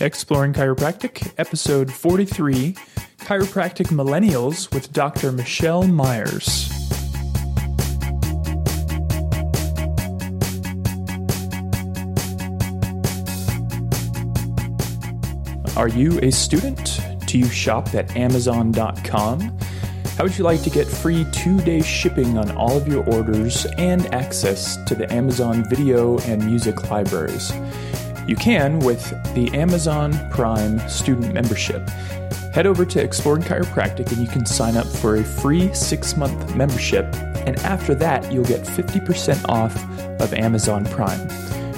Exploring Chiropractic, episode 43 Chiropractic Millennials with Dr. Michele Maiers. Are you a student? Do you shop at Amazon.com? How would you like to get free two day shipping on all of your orders and access to the Amazon video and music libraries? You can with the Amazon Prime student membership. Head over to Exploring Chiropractic and you can sign up for a free six month membership. And after that, you'll get 50% off of Amazon Prime.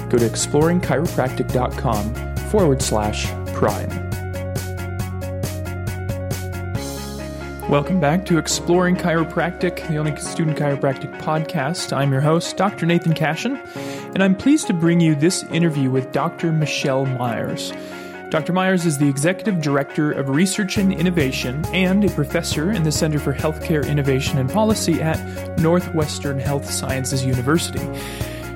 Go to exploringchiropractic.com forward slash prime. Welcome back to Exploring Chiropractic, the only student chiropractic podcast. I'm your host, Dr. Nathan Cashin and I'm pleased to bring you this interview with Dr. Michele Maiers. Dr. Maiers is the Executive Director of Research and Innovation and a professor in the Center for Healthcare Innovation and Policy at Northwestern Health Sciences University.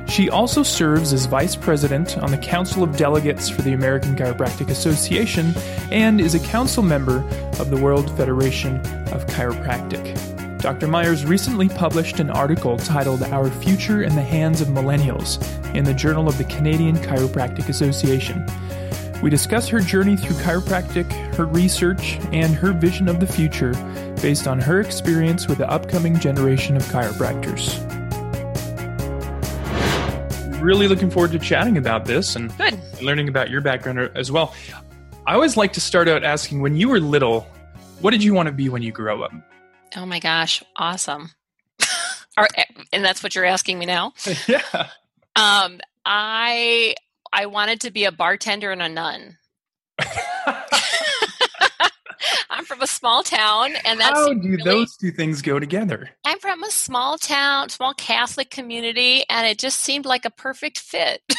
She also serves as Vice President on the Council of Delegates for the American Chiropractic Association and is a council member of the World Federation of Chiropractic. Dr. Maiers recently published an article titled Our Future in the Hands of Millennials in the Journal of the Canadian Chiropractic Association. We discuss her journey through chiropractic, her research, and her vision of the future based on her experience with the upcoming generation of chiropractors. Really looking forward to chatting about this and Good. learning about your background as well. I always like to start out asking when you were little, what did you want to be when you grow up? Oh my gosh, awesome. Are, and that's what you're asking me now? yeah. Um, I I wanted to be a bartender and a nun. I'm from a small town, and that's How do really, those two things go together? I'm from a small town, small Catholic community, and it just seemed like a perfect fit. but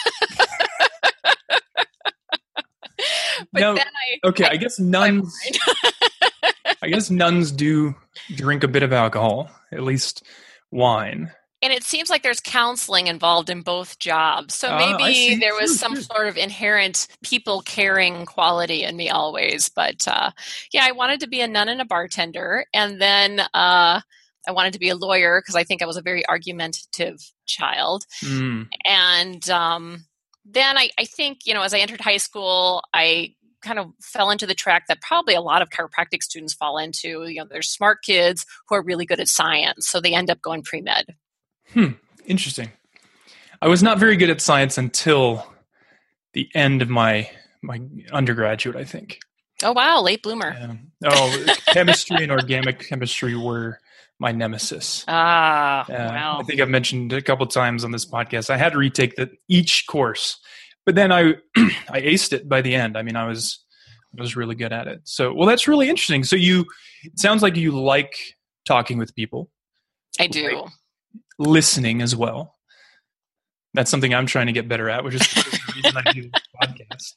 Now- then I Okay, I guess nuns. I guess nuns do drink a bit of alcohol, at least wine. And it seems like there's counseling involved in both jobs. So Ah, maybe there was some sort of inherent people caring quality in me always. But uh, yeah, I wanted to be a nun and a bartender. And then uh, I wanted to be a lawyer because I think I was a very argumentative child. Mm. And um, then I, I think, you know, as I entered high school, I kind of fell into the track that probably a lot of chiropractic students fall into. You know, they're smart kids who are really good at science. So they end up going pre med. Hmm. Interesting. I was not very good at science until the end of my my undergraduate. I think. Oh wow, late bloomer. Um, oh, chemistry and organic chemistry were my nemesis. Ah, wow. I think I've mentioned a couple times on this podcast. I had to retake the, each course, but then I I aced it by the end. I mean, I was I was really good at it. So, well, that's really interesting. So you it sounds like you like talking with people, I do. listening as well. That's something I'm trying to get better at, which is the reason I do this podcast.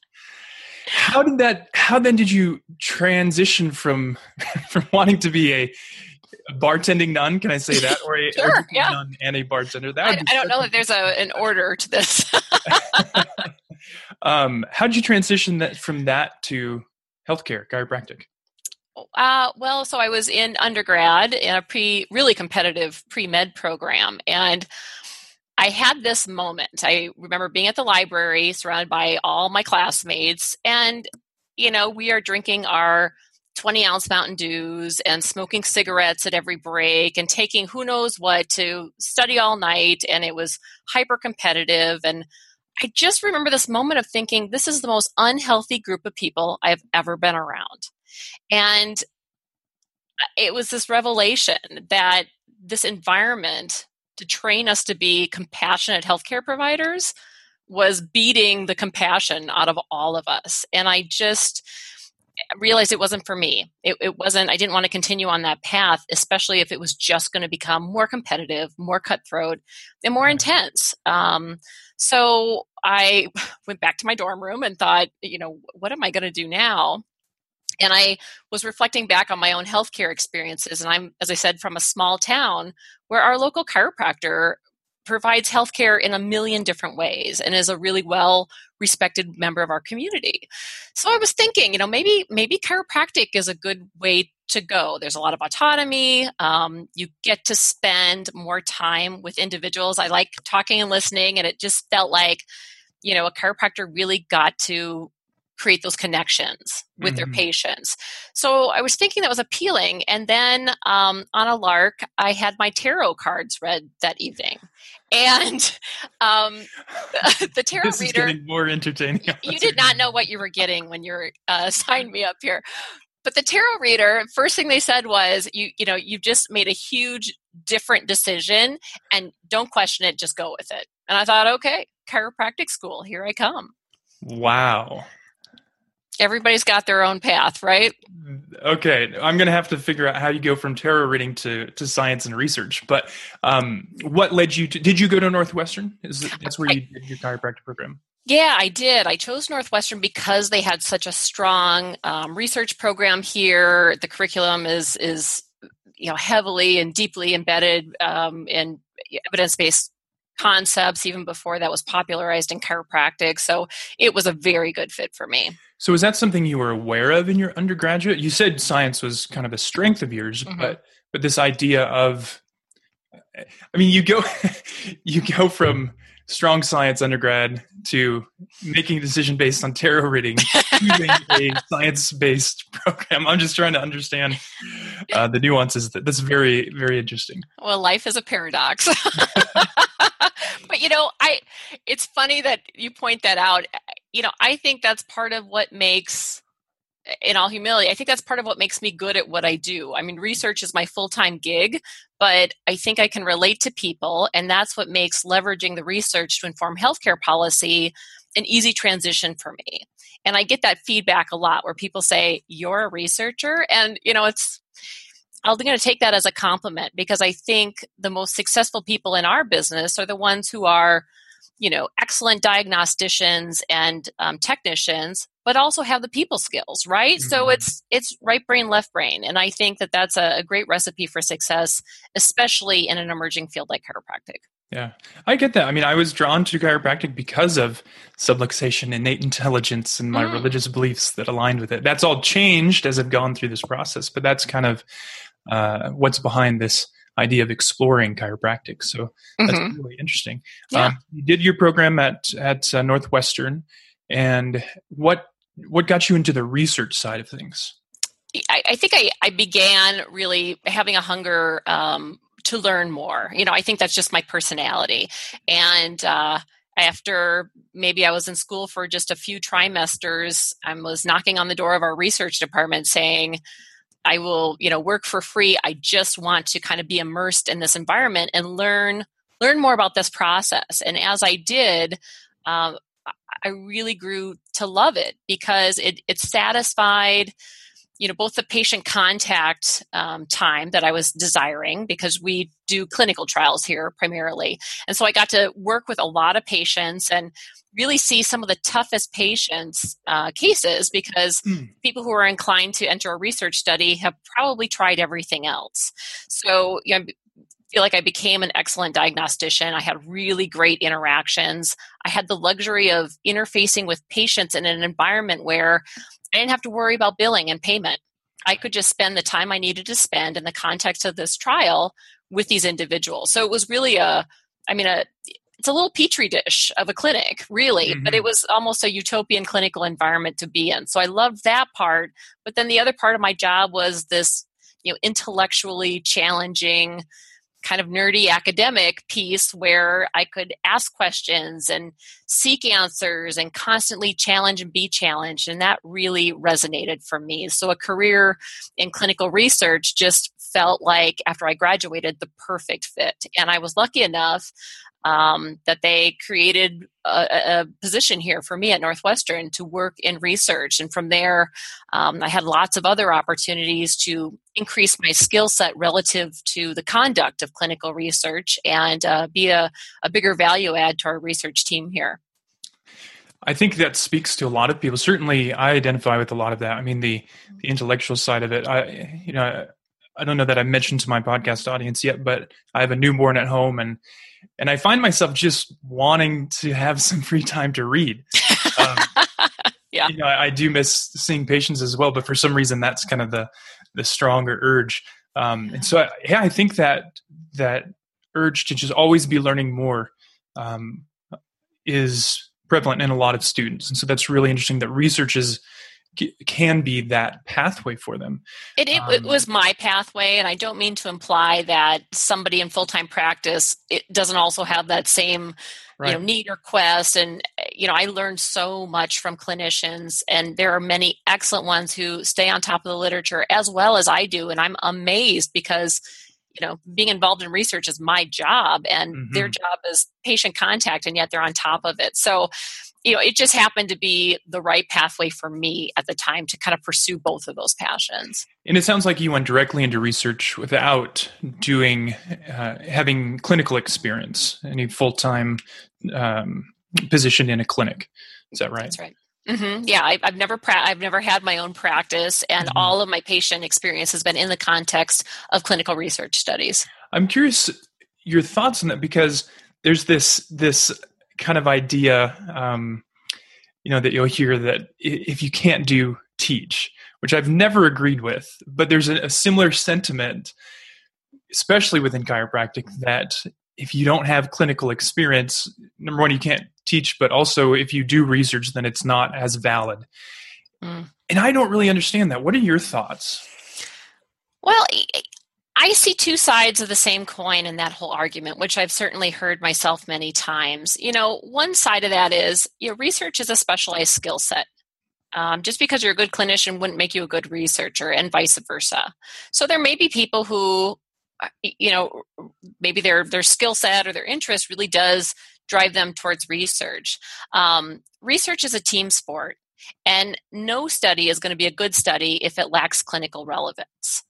How did that? How then did you transition from from wanting to be a, bartending nun? Can I say that, or a, Sure, or yeah. nun and a bartender? That I, I don't know that there's a, an order to this. um, how did you transition that from that to healthcare, chiropractic? uh, well, so I was in undergrad in a pre really competitive pre med program, and I had this moment. I remember being at the library, surrounded by all my classmates, and you know we are drinking our 20 ounce Mountain Dews and smoking cigarettes at every break and taking who knows what to study all night. And it was hyper competitive. And I just remember this moment of thinking, this is the most unhealthy group of people I've ever been around. And it was this revelation that this environment to train us to be compassionate healthcare providers was beating the compassion out of all of us. And I just, realized it wasn't for me. It, it wasn't, I didn't want to continue on that path, especially if it was just going to become more competitive, more cutthroat, and more intense. Um, so I went back to my dorm room and thought, you know, what am I going to do now? And I was reflecting back on my own healthcare experiences. And I'm, as I said, from a small town where our local chiropractor provides healthcare in a million different ways and is a really well respected member of our community. so I was thinking, you know, maybe maybe chiropractic is a good way to go. There's a lot of autonomy. Um, you get to spend more time with individuals. I like talking and listening, and it just felt like, you know, a chiropractor really got to create those connections with mm-hmm. their patients. So I was thinking that was appealing. And then um, on a lark, I had my tarot cards read that evening. And um, the, tarot this reader. Is getting more entertaining. You did not know what you were getting when you uh, signed me up here. But the tarot reader, first thing they said was, "You, you know, you've just made a huge different decision, and don't question it. Just go with it." And I thought, okay, chiropractic school, here I come. Wow everybody's got their own path, right? Okay, I'm going to have to figure out how you go from tarot reading to, to science and research. But um, what led you to? Did you go to Northwestern? Is it, that's where you did your chiropractic program? Yeah, I did. I chose Northwestern because they had such a strong um, research program here. The curriculum is is you know heavily and deeply embedded um, in evidence based concepts even before that was popularized in chiropractic. So it was a very good fit for me. So is that something you were aware of in your undergraduate? You said science was kind of a strength of yours, mm-hmm. but but this idea of I mean you go you go from strong science undergrad to making a decision based on tarot reading using a science based program. I'm just trying to understand uh, the nuances. That, that's very very interesting. Well, life is a paradox. but you know, I it's funny that you point that out. You know, I think that's part of what makes in all humility, I think that's part of what makes me good at what I do. I mean, research is my full time gig, but I think I can relate to people, and that's what makes leveraging the research to inform healthcare policy an easy transition for me. And I get that feedback a lot where people say, You're a researcher. And, you know, it's, I'm going to take that as a compliment because I think the most successful people in our business are the ones who are, you know, excellent diagnosticians and um, technicians, but also have the people skills, right? Mm-hmm. So it's it's right brain, left brain, and I think that that's a, a great recipe for success, especially in an emerging field like chiropractic. Yeah, I get that. I mean, I was drawn to chiropractic because of subluxation, innate intelligence, and my mm. religious beliefs that aligned with it. That's all changed as I've gone through this process, but that's kind of uh, what's behind this idea of exploring chiropractic. So that's mm-hmm. really interesting. Yeah. Um, you did your program at at uh, Northwestern, and what what got you into the research side of things? I, I think I, I, began really having a hunger um, to learn more. You know, I think that's just my personality, and. Uh, after maybe I was in school for just a few trimesters, I was knocking on the door of our research department saying, I will, you know, work for free. I just want to kind of be immersed in this environment and learn learn more about this process. And as I did, um, I really grew to love it because it it satisfied you know both the patient contact um, time that i was desiring because we do clinical trials here primarily and so i got to work with a lot of patients and really see some of the toughest patients uh, cases because mm. people who are inclined to enter a research study have probably tried everything else so you know feel like I became an excellent diagnostician. I had really great interactions. I had the luxury of interfacing with patients in an environment where I didn't have to worry about billing and payment. I could just spend the time I needed to spend in the context of this trial with these individuals. So it was really a, I mean, a, it's a little petri dish of a clinic, really, mm-hmm. but it was almost a utopian clinical environment to be in. So I loved that part. But then the other part of my job was this, you know, intellectually challenging, kind of nerdy academic piece where I could ask questions and seek answers and constantly challenge and be challenged. And that really resonated for me. So a career in clinical research just felt like after I graduated the perfect fit. And I was lucky enough um, that they created a, a, position here for me at Northwestern to work in research. And from there, um, I had lots of other opportunities to increase my skill set relative to the conduct of clinical research and uh, be a, a bigger value add to our research team here. I think that speaks to a lot of people. Certainly, I identify with a lot of that. I mean, the the intellectual side of it. I, you know, I don't know that I mentioned to my podcast audience yet, but I have a newborn at home, and and I find myself just wanting to have some free time to read. Um, yeah. You know, I, I, do miss seeing patients as well, but for some reason, that's kind of the the stronger urge. Um, and so, I, yeah, I think that that urge to just always be learning more um, is prevalent in a lot of students, and so that's really interesting that research is can be that pathway for them. It, it, um, it, was my pathway, and I don't mean to imply that somebody in full time practice it doesn't also have that same right. you know need or quest. And you know, I learned so much from clinicians, and there are many excellent ones who stay on top of the literature as well as I do, and I'm amazed because you know being involved in research is my job and mm-hmm. their job is patient contact and yet they're on top of it so you know, it just happened to be the right pathway for me at the time to kind of pursue both of those passions. And it sounds like you went directly into research without doing, uh, having clinical experience, any full time um, position in a clinic. Is that right? That's right. Mm-hmm. Yeah, I, have never pra- I've never had my own practice, and mm-hmm. all of my patient experience has been in the context of clinical research studies. I'm curious your thoughts on that because there's this this kind of idea, um, you know, that you'll hear that if you can't do, teach, which I've never agreed with. But there's a, a similar sentiment, especially within chiropractic, that if you don't have clinical experience, number one, you can't teach, but also if you do research, then it's not as valid. Mm. And I don't really understand that. What are your thoughts? Well, I see two sides of the same coin in that whole argument, which I've certainly heard myself many times. You know, one side of that is you know, research is a specialized skill set. Um, just because you're a good clinician wouldn't make you a good researcher, and vice versa. So there may be people who, uh, you know, maybe their their skill set or their interest really does drive them towards research. Um, research is a team sport, and no study is going to be a good study if it lacks clinical relevance.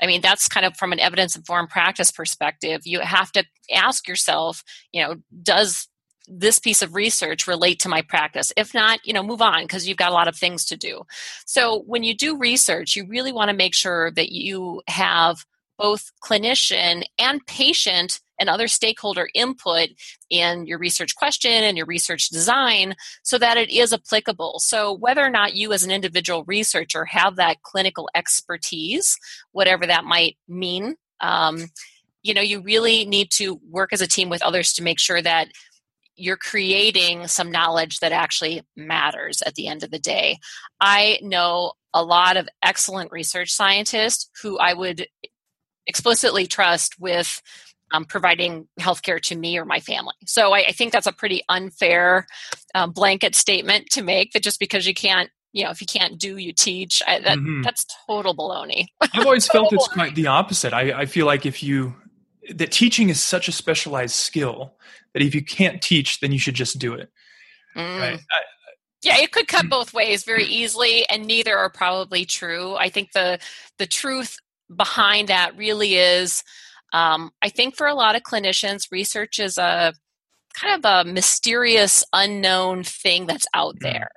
I mean, that's kind of from an evidence informed practice perspective. You have to ask yourself, you know, does this piece of research relate to my practice? If not, you know, move on because you've got a lot of things to do. So when you do research, you really want to make sure that you have both clinician and patient and other stakeholder input in your research question and your research design so that it is applicable. So, whether or not you as an individual researcher have that clinical expertise, whatever that might mean, um, you know, you really need to work as a team with others to make sure that you're creating some knowledge that actually matters at the end of the day. I know a lot of excellent research scientists who I would explicitly trust with um, providing healthcare to me or my family. So I, I think that's a pretty unfair um, blanket statement to make that just because you can't, you know, if you can't do, you teach. I, that, mm-hmm. That's total baloney. I've always felt it's quite the opposite. I, I feel like if you, that teaching is such a specialized skill that if you can't teach, then you should just do it. Mm. Right. I, yeah it could cut both ways very easily and neither are probably true i think the the truth behind that really is um, I think for a lot of clinicians, research is a kind of a mysterious, unknown thing that's out mm-hmm. there.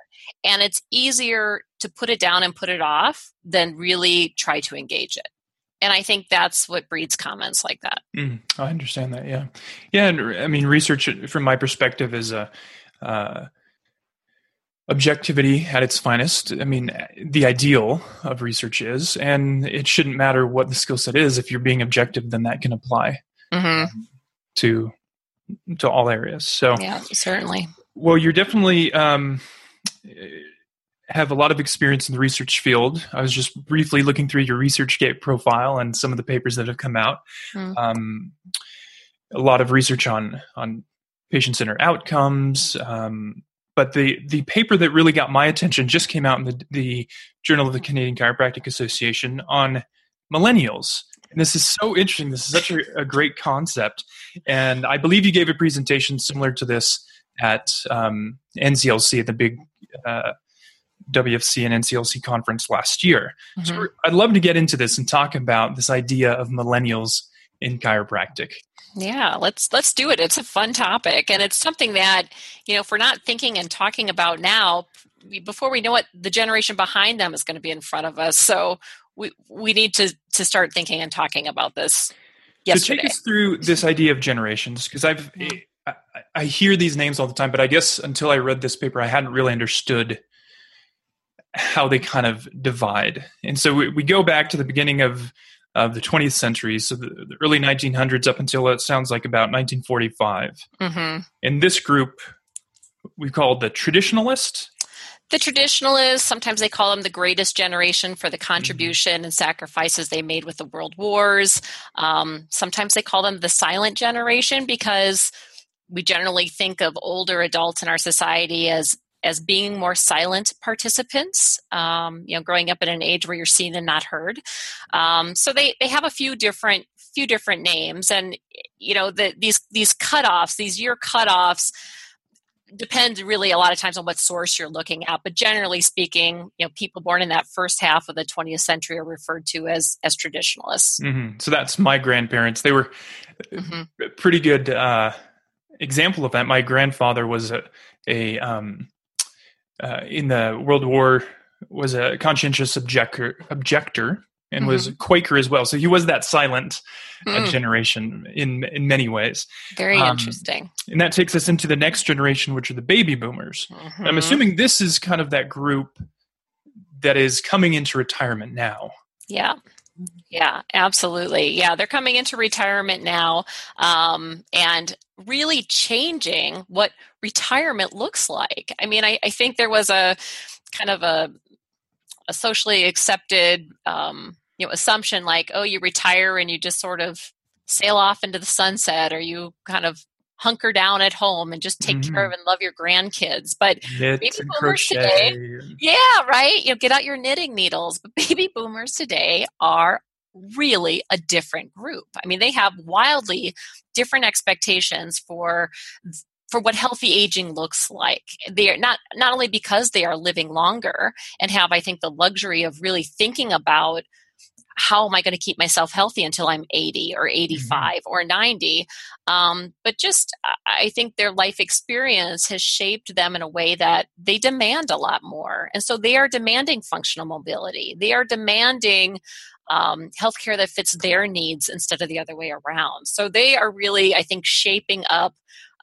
And it's easier to put it down and put it off than really try to engage it. And I think that's what breeds comments like that. Mm, I understand that. Yeah. Yeah. And I mean, research from my perspective is a, uh, objectivity at its finest. I mean, the ideal of research is, and it shouldn't matter what the skill set is. If you're being objective, then that can apply mm-hmm. to to all areas. So, yeah, certainly. Well, you're definitely um, have a lot of experience in the research field. I was just briefly looking through your ResearchGate profile and some of the papers that have come out. Mm. Um, a lot of research on on patient centered outcomes, um, but the the paper that really got my attention just came out in the, the Journal of the Canadian Chiropractic Association on millennials. And this is so interesting. This is such a, a great concept. And I believe you gave a presentation similar to this at um, NCLC, at the big uh, WFC and NCLC conference last year. Mm-hmm. So I'd love to get into this and talk about this idea of millennials in chiropractic. Yeah, let's let's do it. It's a fun topic and it's something that, you know, if we're not thinking and talking about now, before we know it, the generation behind them is going to be in front of us. So we we need to to start thinking and talking about this yesterday. So take us through this idea of generations because I've mm-hmm. I, I hear these names all the time, but I guess until I read this paper, I hadn't really understood how they kind of divide. And so we, we go back to the beginning of of the 20th century, so the, the early 1900s up until it sounds like about 1945. Mm-hmm. And this group we call the traditionalist. The traditionalists, sometimes they call them the greatest generation for the mm-hmm. contribution mm-hmm. and sacrifices they made with the world wars. Um, sometimes they call them the silent generation because we generally think of older adults in our society as as being more silent participants, um, you know, growing up in an age where you're seen and not heard. Um, so they, they have a few different few different names, and you know, the, these these cutoffs, these year cutoffs, depend really a lot of times on what source you're looking at. But generally speaking, you know, people born in that first half of the 20th century are referred to as as traditionalists. Mm-hmm. So that's my grandparents. They were mm-hmm. pretty good uh, example of that. My grandfather was a, a um, uh, in the World War was a conscientious objector, objector and mm-hmm. was Quaker as well. So he was that silent mm. generation in in many ways. Very um, interesting. And that takes us into the next generation, which are the baby boomers. Mm-hmm. I'm assuming this is kind of that group that is coming into retirement now. Yeah. Yeah, absolutely. Yeah, they're coming into retirement now um, and really changing what retirement looks like. I mean, I, I think there was a kind of a, a socially accepted um, you know assumption like, oh, you retire and you just sort of sail off into the sunset, or you kind of hunker down at home and just take mm-hmm. care of and love your grandkids. But baby boomers today, yeah, right. You know, get out your knitting needles. But baby boomers today are really a different group. I mean, they have wildly different expectations for for what healthy aging looks like. They are not not only because they are living longer and have, I think, the luxury of really thinking about how am I going to keep myself healthy until I'm 80 or 85 mm-hmm. or 90? Um, but just, I think their life experience has shaped them in a way that they demand a lot more. And so they are demanding functional mobility. They are demanding um, healthcare that fits their needs instead of the other way around. So they are really, I think, shaping up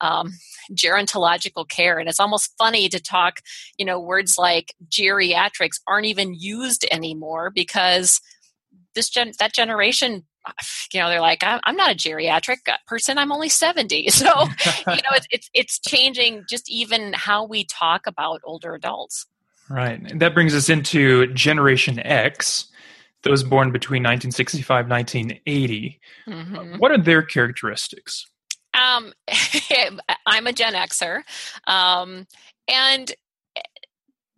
um, gerontological care. And it's almost funny to talk, you know, words like geriatrics aren't even used anymore because this gen that generation you know they're like i'm not a geriatric person i'm only 70 so you know it's, it's it's changing just even how we talk about older adults. Right and that brings us into generation x those born between 1965 1980 mm-hmm. what are their characteristics? Um, i'm a gen xer um, and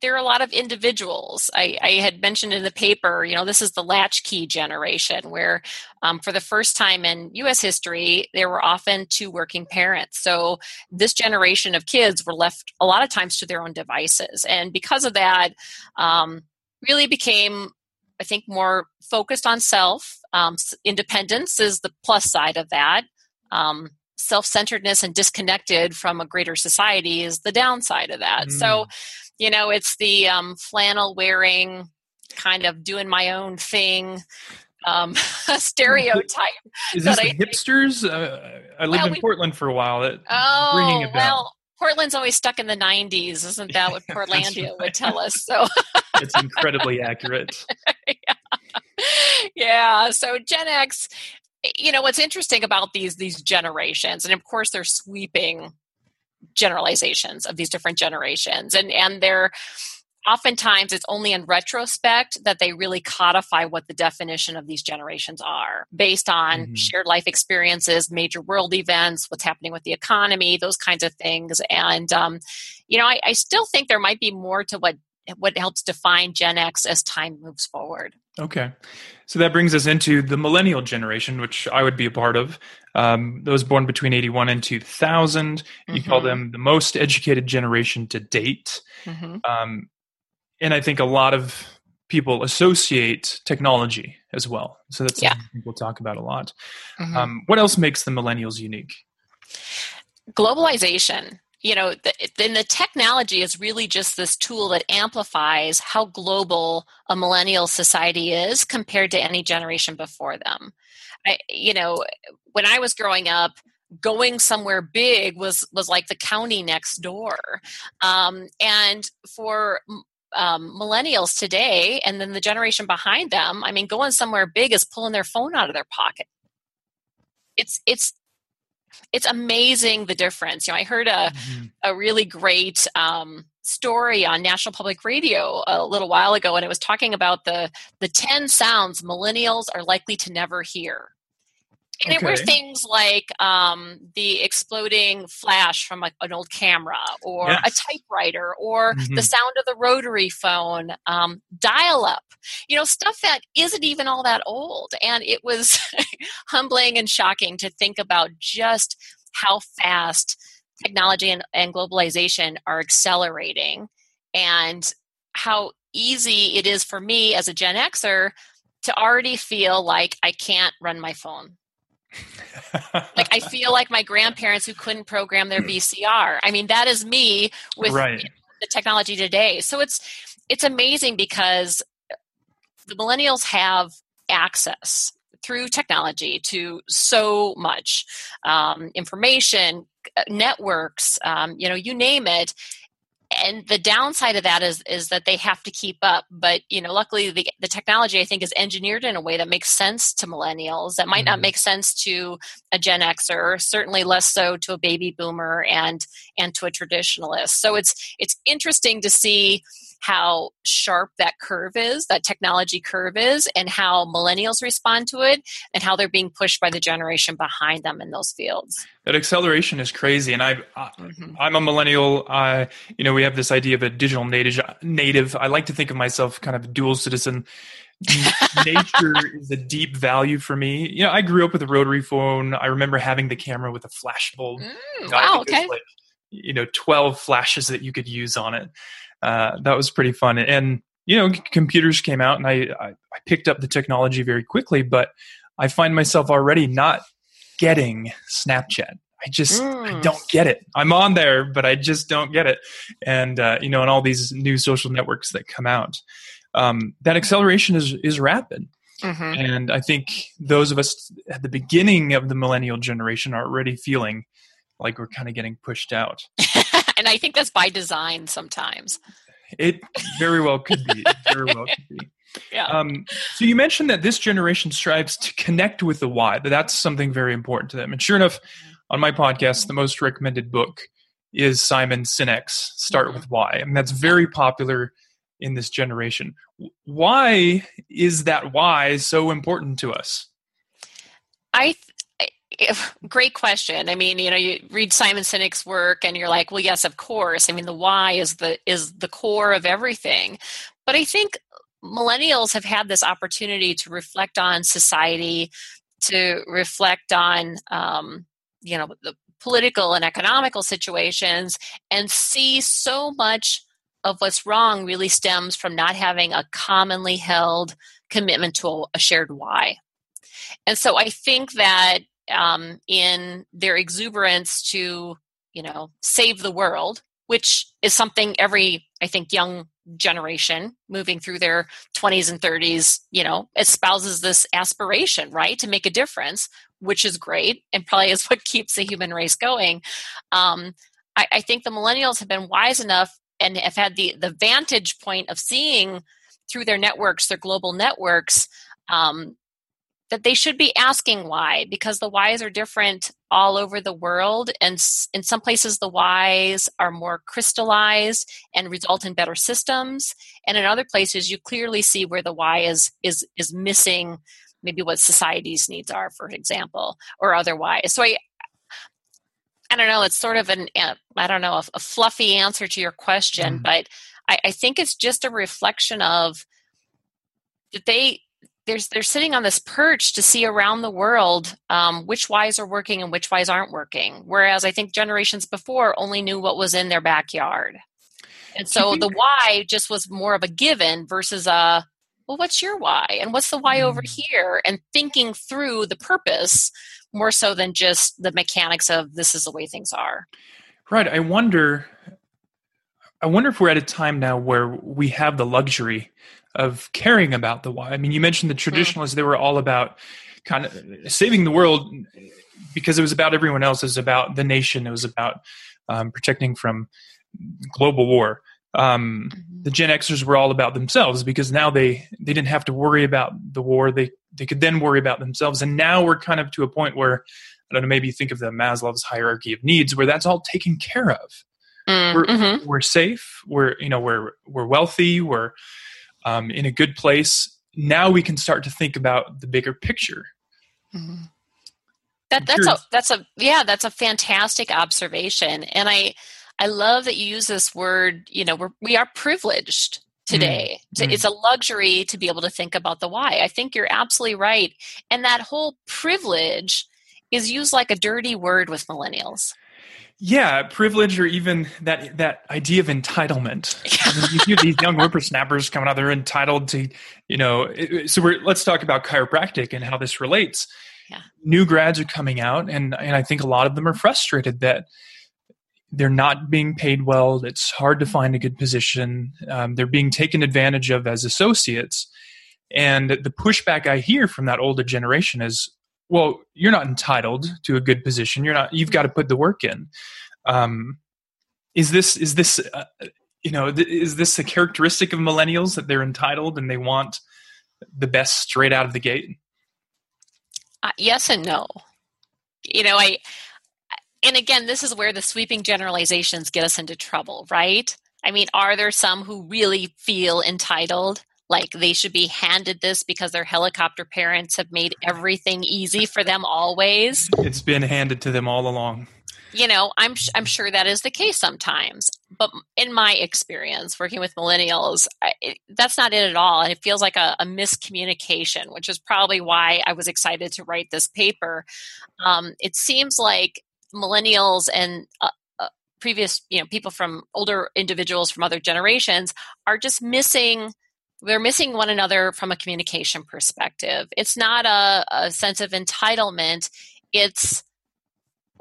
there are a lot of individuals. I, I, had mentioned in the paper, you know, this is the latchkey generation where, um, for the first time in U.S. history, there were often two working parents. So this generation of kids were left a lot of times to their own devices. And because of that, um, really became, I think, more focused on self. Um, independence is the plus side of that. Um, Self centeredness and disconnected from a greater society is the downside of that. Mm. So, you know, it's the um, flannel wearing, kind of doing my own thing um, stereotype. Is this I hipsters? Uh, I lived well, in we, Portland for a while. That oh, ringing a bell. well, Portland's always stuck in the 90s. Isn't that what Portlandia right. would tell us? So it's incredibly accurate. yeah. yeah. So Gen X, you know, what's interesting about these these generations, and of course they're sweeping generalizations of these different generations. And and they're oftentimes it's only in retrospect that they really codify what the definition of these generations are based on mm-hmm. shared life experiences major world events what's happening with the economy those kinds of things. And um, you know I, I still think there might be more to what what helps define gen x as time moves forward. Okay so that brings us into the millennial generation which i would be a part of um, those born between 81 and 2000 you mm-hmm. call them the most educated generation to date mm-hmm. um, and i think a lot of people associate technology as well so that's yeah. something we'll talk about a lot mm-hmm. um, what else makes the millennials unique globalization you know the, then the technology is really just this tool that amplifies how global a millennial society is compared to any generation before them. I, you know when i was growing up going somewhere big was was like the county next door. Um, and for um, millennials today and then the generation behind them i mean going somewhere big is pulling their phone out of their pocket. It's it's it's amazing the difference you know i heard a, mm-hmm. a really great um, story on national public radio a little while ago and it was talking about the the 10 sounds millennials are likely to never hear and okay. it were things like um, the exploding flash from a, an old camera or yes. a typewriter or mm-hmm. the sound of the rotary phone, um, dial up, you know, stuff that isn't even all that old. And it was humbling and shocking to think about just how fast technology and, and globalization are accelerating and how easy it is for me as a Gen Xer to already feel like I can't run my phone like I feel like my grandparents who couldn't program their VCR. I mean, that is me with right. the technology today. So it's it's amazing because the millennials have access through technology to so much um, information, networks, um, you know, you name it, and the downside of that is is that they have to keep up but you know luckily the, the technology i think is engineered in a way that makes sense to millennials that might mm-hmm. not make sense to a gen xer certainly less so to a baby boomer and and to a traditionalist so it's it's interesting to see how sharp that curve is, that technology curve is, and how millennials respond to it, and how they're being pushed by the generation behind them in those fields. That acceleration is crazy, and I, mm-hmm. I'm a millennial. I, you know, we have this idea of a digital native. Native. I like to think of myself kind of a dual citizen. nature is a deep value for me. You know, I grew up with a rotary phone. I remember having the camera with a flash bulb. Mm, wow. Okay. Like, you know, 12 flashes that you could use on it uh, that was pretty fun. And you know, computers came out, and I, I I picked up the technology very quickly, but I find myself already not getting Snapchat. I just mm. I don't get it. I'm on there, but I just don't get it. And uh, you know, and all these new social networks that come out, um, that acceleration is is rapid. Mm-hmm. And I think those of us at the beginning of the millennial generation are already feeling like we're kind of getting pushed out. And I think that's by design sometimes. It very well could be. very well could be. Yeah. Um, so you mentioned that this generation strives to connect with the why. That that's something very important to them. And sure enough, on my podcast, the most recommended book is Simon Sinek's "Start mm-hmm. with Why," and that's very popular in this generation. Why is that why so important to us? I great question. I mean, you know, you read Simon Sinek's work and you're like, well, yes, of course. I mean, the why is the is the core of everything. But I think millennials have had this opportunity to reflect on society, to reflect on, um, you know, the political and economical situations, and see so much of what's wrong really stems from not having a commonly held commitment to a shared why. And so I think that um, in their exuberance to you know save the world which is something every i think young generation moving through their 20s and 30s you know espouses this aspiration right to make a difference which is great and probably is what keeps the human race going. Um, I, I think the millennials have been wise enough and have had the the vantage point of seeing through their networks their global networks um, that they should be asking why because the whys are different all over the world and in some places the whys are more crystallized and result in better systems and in other places you clearly see where the why is is is missing maybe what society's needs are for example or otherwise so i i don't know it's sort of an i don't know a, a fluffy answer to your question mm. but I, I think it's just a reflection of that they they're, they're sitting on this perch to see around the world um, which whys are working and which whys aren't working. Whereas I think generations before only knew what was in their backyard. And so the why just was more of a given versus a, well, what's your why? And what's the why over mm. here? And thinking through the purpose more so than just the mechanics of this is the way things are. Right. I wonder I wonder if we're at a time now where we have the luxury of caring about the why. I mean, you mentioned the hmm. traditionalists; they were all about kind of saving the world because it was about everyone else. It was about the nation. It was about um, protecting from global war. Um, mm-hmm. The Gen Xers were all about themselves because now they they didn't have to worry about the war. They they could then worry about themselves. And now we're kind of to a point where I don't know. Maybe think of the Maslow's hierarchy of needs, where that's all taken care of. Mm, we're, mm-hmm. we're safe. We're you know we're we're wealthy. We're um, in a good place. Now we can start to think about the bigger picture. Mm-hmm. That that's a that's a yeah that's a fantastic observation, and I I love that you use this word. You know, we're we are privileged today. Mm-hmm. It's a luxury to be able to think about the why. I think you're absolutely right, and that whole privilege is used like a dirty word with millennials. Yeah, privilege or even that that idea of entitlement. I mean, you hear these young whippersnappers coming out; they're entitled to, you know. So we're, let's talk about chiropractic and how this relates. Yeah. New grads are coming out, and and I think a lot of them are frustrated that they're not being paid well. It's hard to find a good position. Um, they're being taken advantage of as associates, and the pushback I hear from that older generation is, well, you're not entitled to a good position. You're not. You've got to put the work in. Um, is this is this uh, you know th- is this a characteristic of millennials that they're entitled and they want the best straight out of the gate? Uh, yes and no. You know, I and again, this is where the sweeping generalizations get us into trouble, right? I mean, are there some who really feel entitled? Like they should be handed this because their helicopter parents have made everything easy for them always. It's been handed to them all along. You know, I'm I'm sure that is the case sometimes, but in my experience working with millennials, I, it, that's not it at all. And it feels like a, a, miscommunication, which is probably why I was excited to write this paper. Um, it seems like millennials and uh, uh, previous, you know, people from older individuals from other generations are just missing they're missing one another from a communication perspective. It's not a, a, sense of entitlement. It's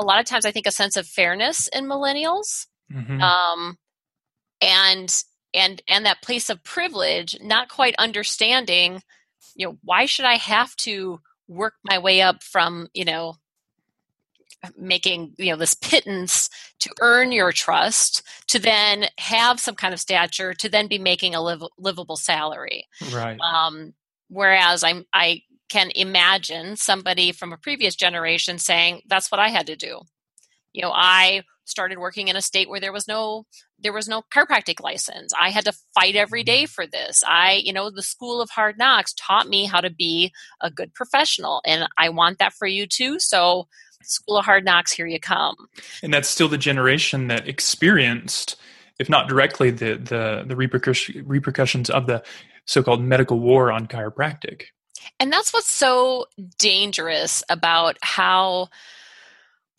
a lot of times, I think, a sense of fairness in millennials, mm-hmm. um, and and and that place of privilege, not quite understanding. You know, why should I have to work my way up from you know making you know this pittance to earn your trust to then have some kind of stature to then be making a liv- livable salary. Right. Um, whereas i'm i can imagine somebody from a previous generation saying that's what i had to do. You know i started working in a state where there was no there was no chiropractic license. I had to fight every day mm-hmm. for this. I you know the school of hard knocks taught me how to be a good professional and i want that for you too. So School of Hard Knocks, here you come. And that's still the generation that experienced, if not directly, the the, the repercussion, repercussions of the so-called medical war on chiropractic. And that's what's so dangerous about how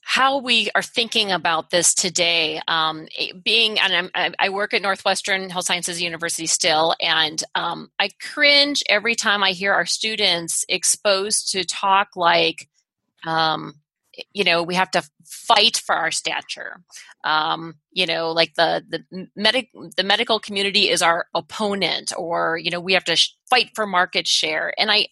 how we are thinking about this today. Um, being, and I'm, i work at Northwestern Health Sciences University still, and um, I cringe every time I hear our students exposed to talk like, um, you know we have to fight for our stature. Um, you know like the the medic the medical community is our opponent or you know we have to sh- fight for market share. And i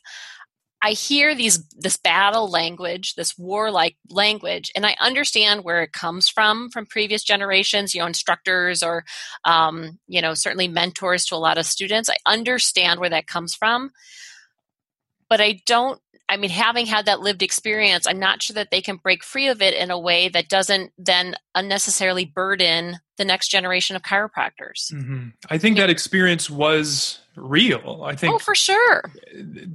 i hear these this battle language this warlike language and i understand where it comes from from previous generations you know instructors or um, you know certainly mentors to a lot of students. I understand where that comes from but i don't I mean, having had that lived experience, I'm not sure that they can break free of it in a way that doesn't then unnecessarily burden the next generation of chiropractors. Mm-hmm. I think that experience was real. I think, oh, for sure.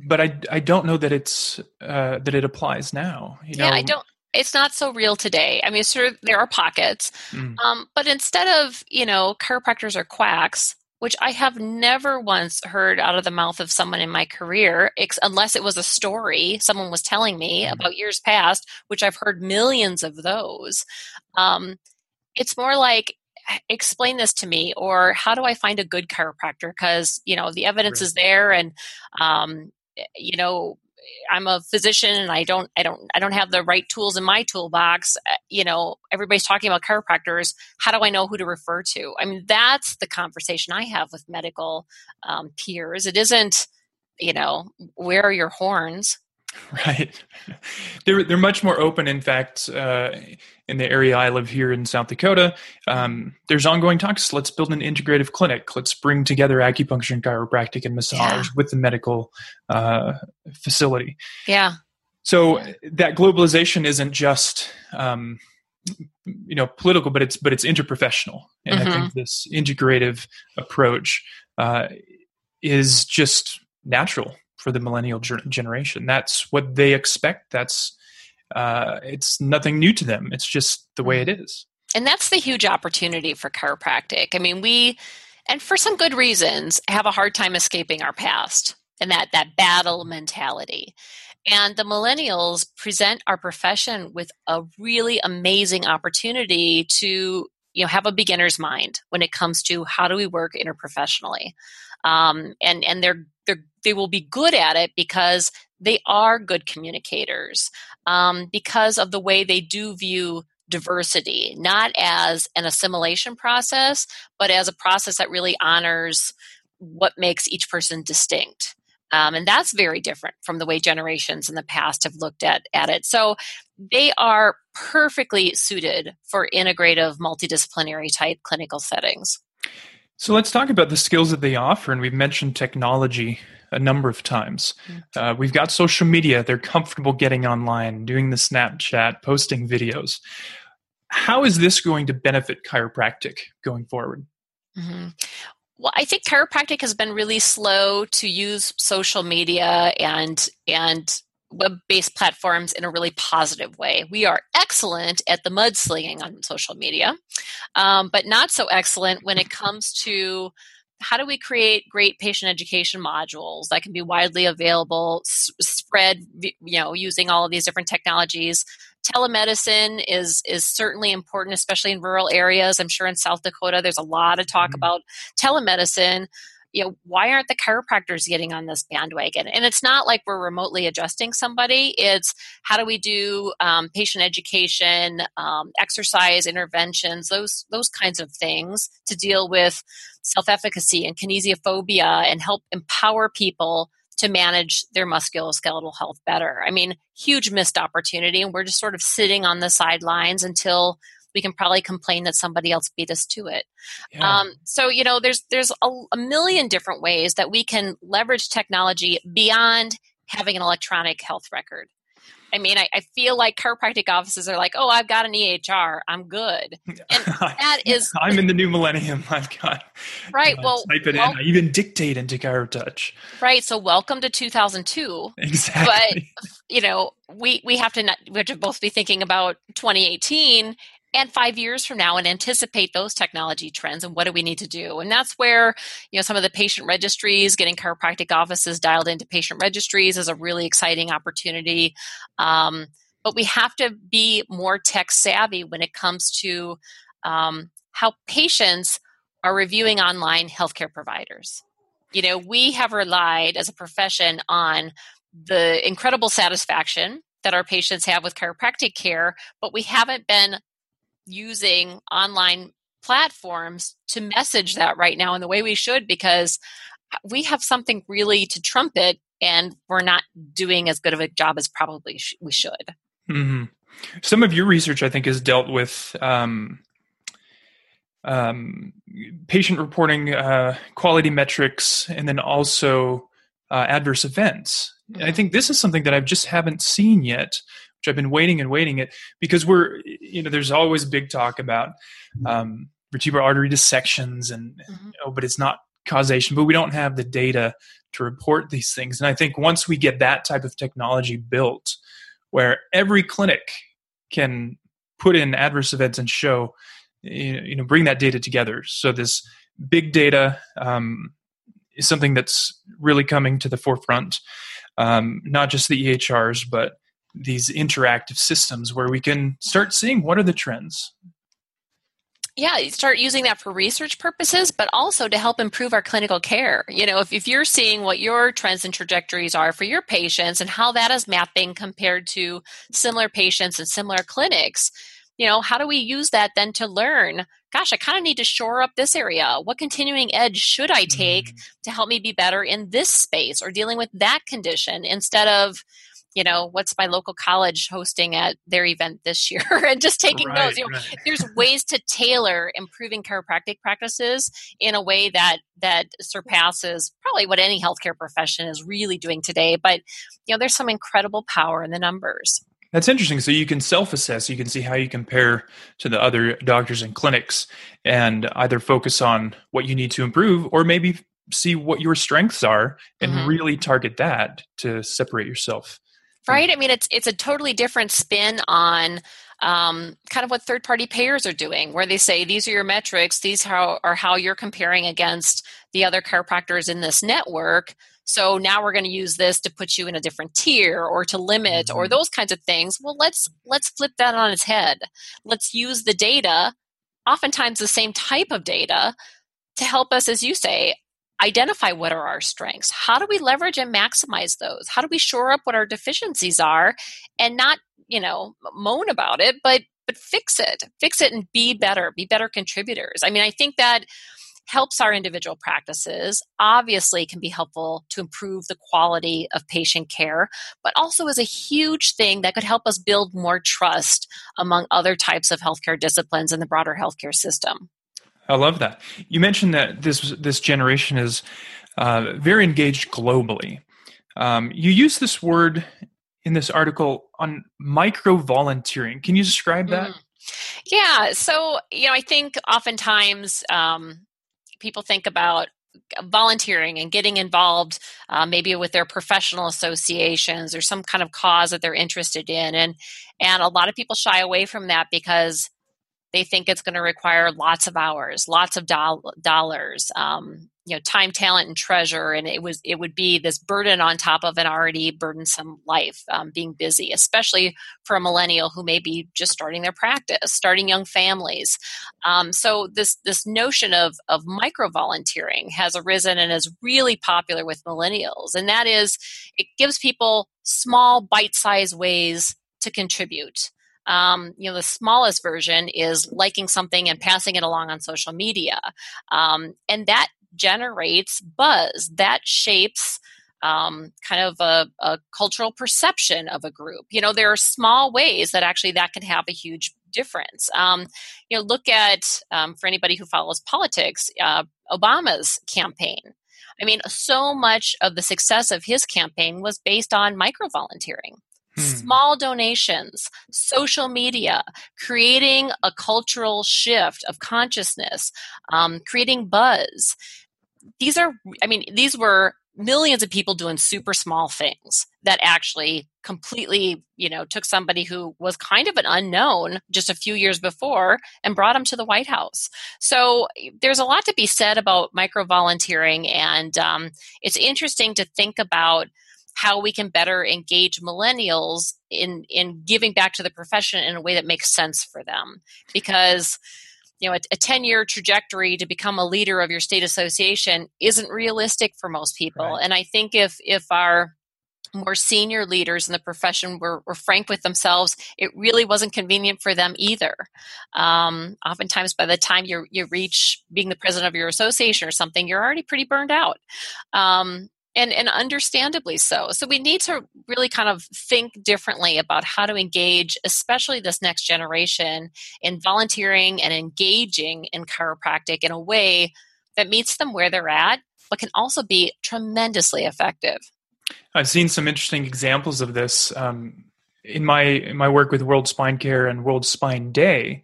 But I, I don't know that it's uh, that it applies now. You know? Yeah, I don't. It's not so real today. I mean, sure, there are pockets, mm. um, but instead of you know, chiropractors are quacks which I have never once heard out of the mouth of someone in my career, ex- unless it was a story someone was telling me mm-hmm. about years past, which I've heard millions of those. Um, it's more like, explain this to me, or how do I find a good chiropractor? Because, you know, the evidence right. is there and, um, you know, I'm a physician and I don't I don't I don't have the right tools in my toolbox. Uh, you know, everybody's talking about chiropractors. How do I know who to refer to? I mean, that's the conversation I have with medical um, peers. It isn't, you know, where are your horns? Right. They're they're much more open. In fact, uh, in the area I live here in South Dakota, um, there's ongoing talks. Let's build an integrative clinic. Let's bring together acupuncture and chiropractic and massage yeah. with the medical uh, facility. Yeah. So that globalization isn't just um, you know political, but it's but it's interprofessional, and mm-hmm. I think mm-hmm. this integrative approach uh, is just natural for the millennial generation. That's what they expect. That's uh, it's nothing new to them. It's just the way it mm-hmm. And that's the huge opportunity for chiropractic. I mean, we, and for some good reasons, have a hard time escaping our past and that that battle mentality. And the millennials present our profession with a really amazing opportunity to you know have a beginner's mind when it comes to how do we work interprofessionally um, and and they're they they will be good at it because they are good communicators um, because of the way they do view diversity not as an assimilation process but as a process that really honors what makes each person distinct um, and that's very different from the way generations in the past have looked at, at it. So they are perfectly suited for integrative, multidisciplinary type clinical settings. So let's talk about the skills that they offer. And we've mentioned technology a number of times. Mm. Uh, we've got social media. They're comfortable getting online, doing the Snapchat, posting videos. How is this going to benefit chiropractic going forward? Mm-hmm. Well, I think chiropractic has been really slow to use social media and and web-based platforms in a really positive way. We are excellent at the mudslinging on social media, um, but not so excellent when it comes to how do we create great patient education modules that can be widely available, s- spread, you know, using all of these different technologies telemedicine is is certainly important especially in rural areas i'm sure in south dakota there's a lot of talk mm-hmm. about telemedicine you know why aren't the chiropractors getting on this bandwagon and it's not like we're remotely adjusting somebody it's how do we do um, patient education um, exercise interventions those those kinds of things to deal with self-efficacy and kinesiophobia and help empower people to manage their musculoskeletal health better. I mean, huge missed opportunity, and we're just sort of sitting on the sidelines until we can probably complain that somebody else beat us to it. Yeah. Um, so you know, there's there's a, a million different ways that we can leverage technology beyond having an electronic health record. I mean, I, I, feel like chiropractic offices are like, oh, I've got an EHR, I'm good. And that is. I'm in the new millennium. I've got. Right. Uh, well, type it well, in. I even dictate into ChiroTouch. Right. So, welcome to 2002. Exactly. But you know, we we have to not, we have to both be thinking about 2018 and five years from now and anticipate those technology trends and what do we need to do. And that's where you know some of the patient registries getting chiropractic offices dialed into patient registries is a really exciting opportunity. Um, but we have to be more tech savvy when it comes to um, how patients are reviewing online healthcare providers. You know we have relied as a profession on the incredible satisfaction that our patients have with chiropractic care, but we haven't been using online platforms to message that right now in the way we should because we have something really to trumpet and we're not doing as good of a job as probably sh- we should. Mm-hmm. Some of your research, I think, has dealt with um, um, patient reporting uh, quality metrics and then also uh, adverse events. Mm-hmm. I think this is something that I just haven't seen yet which I've been waiting and waiting it because we're you know there's always big talk about um, vertebral artery dissections and mm-hmm. you know, but it's not causation but we don't have the data to report these things. And I think once we get that type of technology built where every clinic can put in adverse events and show you know bring that data together. So this big data um, is something that's really coming to the forefront um, not just the ehrs but these interactive systems where we can start seeing what are the trends. Yeah start using that for research purposes but also to help improve our clinical care. You know if, if you're seeing what your trends and trajectories are for your patients and how that is mapping compared to similar patients and similar clinics you know how do we use that then to learn gosh i kind of need to shore up this area. What continuing edge should i take mm-hmm. to help me be better in this space or dealing with that condition instead of you know, what's my local college hosting at their event this year, and just taking right, notes. You know, right. there's ways to tailor improving chiropractic practices in a way that that surpasses probably what any healthcare profession is really doing today. But you know, there's some incredible power in the numbers. That's interesting. So you can self assess, you can see how you compare to the other doctors and clinics and either focus on what you need to improve or maybe see what your strengths are and mm-hmm. really target that to separate yourself. Right? I mean it's it's a totally different spin on um, kind of what third party payers are doing, where they say these are your metrics, these how, are how you're comparing against the other chiropractors in this network. So now we're going to use this to put you in a different tier or to limit mm-hmm. or those kinds of things. Well, let's let's flip that on its head. Let's use the data, oftentimes the same type of data, to help us, as you say, identify what are our strengths. How do we leverage and maximize those? How do we shore up what our deficiencies are and not, you know, moan about it, but but fix it. Fix it and be better, be better contributors. I mean, I think that helps our individual practices, obviously can be helpful to improve the quality of patient care, but also is a huge thing that could help us build more trust among other types of healthcare disciplines in the broader healthcare system. I love that. You mentioned that this this generation is uh, very engaged globally. Um, you use this word in this article on micro volunteering. Can you describe that? Mm. Yeah, so you know, I think oftentimes um, people think about volunteering and getting involved uh, maybe with their professional associations or some kind of cause that they're interested in and and a lot of people shy away from that because they think it's going to require lots of hours lots of do- dollars um, you know time talent and treasure and it was it would be this burden on top of an already burdensome life um, being busy especially for a millennial who may be just starting their practice starting young families. Um, so this this notion of of micro volunteering has arisen and is really popular with millennials and that is it gives people small bite-sized ways to contribute um, you know, the smallest version is liking something and passing it along on social media. Um, and that generates buzz that shapes um, kind of a, a, cultural perception of a group. You know, there are small ways that actually that can have a huge difference. Um, you know, look at um, for anybody who follows politics, uh, Obama's campaign. I mean, so much of the success of his campaign was based on micro volunteering. Hmm. Small donations, social media, creating a cultural shift of consciousness, um, creating buzz these are, I mean, these were millions of people doing super small things that actually completely, you know, took somebody who was kind of an unknown just a few years before and brought him to the White House. So there's a lot to be said about micro volunteering, and um, it's interesting to think about how we can better engage millennials in in giving back to the profession in a way that makes sense for them because you know a, a 10 year trajectory to become a leader of your state association isn't realistic for most people right. and i think if if our more senior leaders in the profession were, were, frank with themselves, it really wasn't convenient for them either. Um, oftentimes, by the time you you reach being the president of your association or something, you're already pretty burned out. Um, and and understandably so. So we need to really kind of think differently about how to engage especially this next generation in volunteering and engaging in chiropractic in a way that meets them where they're at but can also be tremendously effective. I've seen some interesting examples of this um, in my in my work with world spine care and world spine day.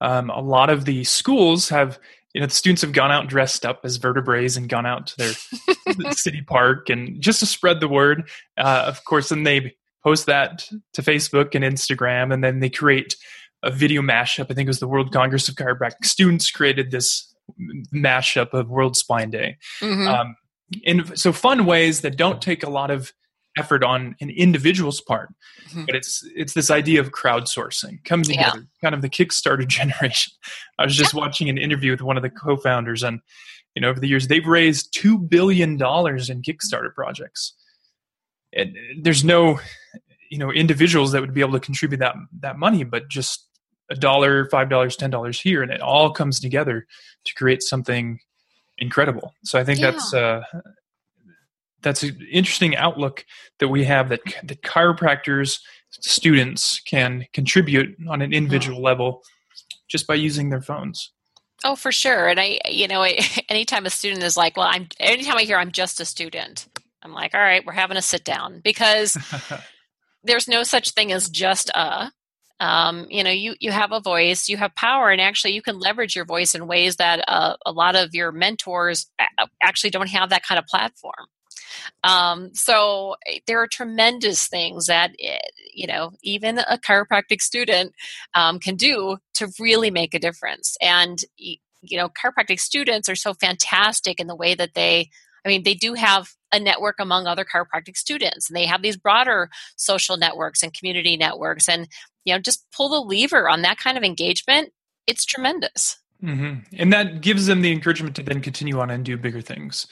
Um, a lot of the schools have you know the students have gone out dressed up as vertebraes and gone out to their city park and just to spread the word uh, of course then they post that to facebook and instagram and then they create a video mashup i think it was the world congress of chiropractic students created this mashup of world spine day mm-hmm. um, in so fun ways that don't take a lot of effort on an individual's part mm-hmm. but it's it's this idea of crowdsourcing coming together yeah. kind of the kickstarter generation i was just yeah. watching an interview with one of the co-founders and you know over the years they've raised 2 billion dollars in kickstarter projects and there's no you know individuals that would be able to contribute that that money but just a dollar five dollars ten dollars here and it all comes together to create something incredible so i think yeah. that's uh that's an interesting outlook that we have that that chiropractors students can contribute on an individual level just by using their phones. Oh, for sure. And I, you know, anytime a student is like, well, I'm, anytime I hear I'm just a student, I'm like, all right, we're having a sit down because there's no such thing as just a. Um, you know, you you have a voice, you have power, and actually, you can leverage your voice in ways that uh, a lot of your mentors actually don't have that kind of platform. Um, so eh, there are tremendous things that eh, you know even a chiropractic student um, can do to really make a difference. And you know, chiropractic students are so fantastic in the way that they. I mean, they do have a network among other chiropractic students, and they have these broader social networks and community networks. And you know, just pull the lever on that kind of engagement. It's tremendous. Mm-hmm. And that gives them the encouragement to then continue on and do bigger things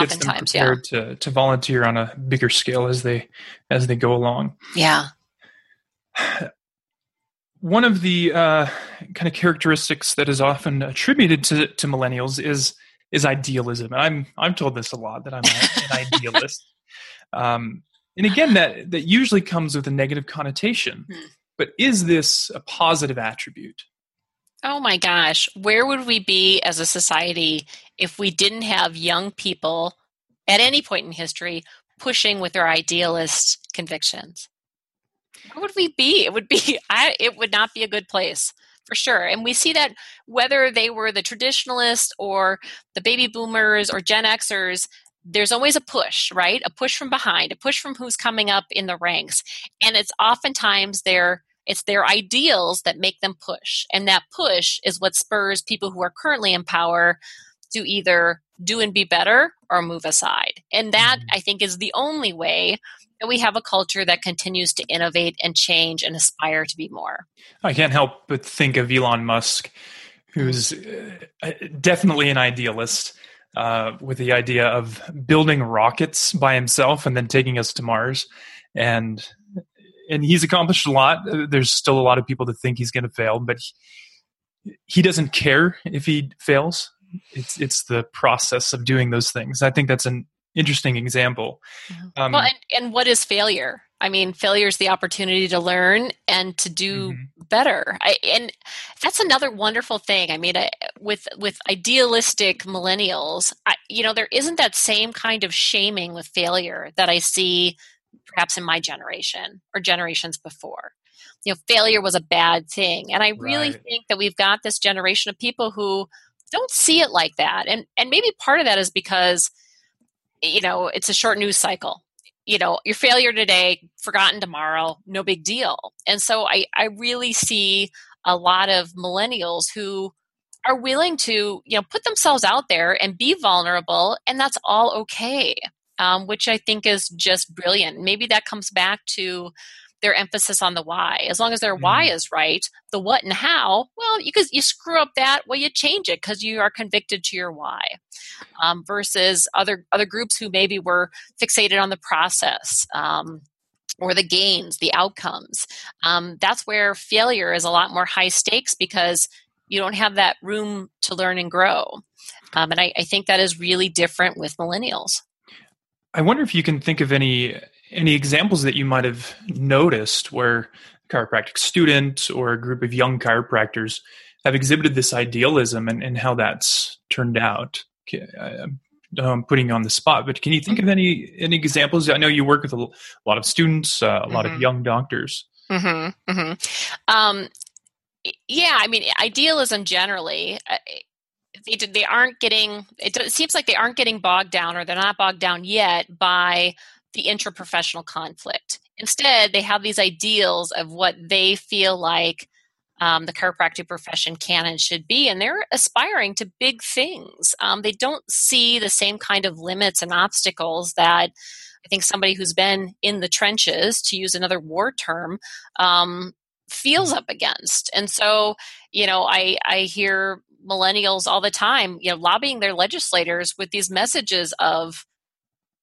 gets them prepared yeah. to to volunteer on a bigger scale as they as they go along. Yeah. One of the uh, kind of characteristics that is often attributed to, to millennials is is idealism. And I'm I'm told this a lot that I'm an idealist. Um, and again, that that usually comes with a negative connotation. Hmm. But is this a positive attribute? Oh my gosh, where would we be as a society if we didn't have young people at any point in history pushing with their idealist convictions? Where would we be? It would be I, it would not be a good place for sure. And we see that whether they were the traditionalists or the baby boomers or Gen Xers, there's always a push, right? A push from behind, a push from who's coming up in the ranks. And it's oftentimes their it's their ideals that make them push. And that push is what spurs people who are currently in power to either do and be better or move aside. And that, mm-hmm. I think, is the only way that we have a culture that continues to innovate and change and aspire to be more. I can't help but think of Elon Musk, who's uh, definitely an idealist. Uh, with the idea of building rockets by himself and then taking us to Mars, and and he's accomplished a lot. Uh, there's still a lot of people that think he's going to fail, but he, he doesn't care if he fails. It's it's the process of doing those things. I think that's an interesting example. Mm-hmm. Um, well, and, and what is failure? I mean, failure is the opportunity to learn and to do mm-hmm. better. I, and that's another wonderful thing. I mean, I, with with idealistic millennials, I, you know, there isn't that same kind of shaming with failure that I see perhaps in my generation or generations before. You know, failure was a bad thing. And I really right. think that we've got this generation of people who don't see it like that. And and maybe part of that is because you know, it's a short news cycle. You know, your failure today, forgotten tomorrow, no big deal. And so I, I really see a lot of millennials who are willing to, you know, put themselves out there and be vulnerable, and that's all okay um, which I think is just brilliant. Maybe that comes back to their emphasis on the why. As long as their mm-hmm. why is right, the what and how, well, you you screw up that, well, you change it because you are convicted to your why. Um, versus other other groups who maybe were fixated on the process. Um, or the gains, the outcomes. Um, that's where failure is a lot more high stakes because you don't have that room to learn and grow. Um, and I, I, think that is really different with millennials. I wonder if you can think of any any examples that you might have noticed where chiropractic students or a group of young chiropractors have exhibited this idealism and, and how that's turned out. I'm putting you on the spot, but can you think of any any examples? I know you work with a lot of students, uh, a lot mm-hmm. of young doctors. Mm-hmm, mm-hmm. Um, yeah, I mean, idealism generally, uh, they, they aren't getting it, it seems like they aren't getting bogged down or they're not bogged down yet by the interprofessional conflict instead they have these ideals of what they feel like um, the chiropractic profession can and should be, and they're aspiring to big things. Um, they don't see the same kind of limits and obstacles that I think somebody who's been in the trenches, to use another war term, um, feels up against. And so, you know, I I hear millennials all the time, you know, lobbying their legislators with these messages of,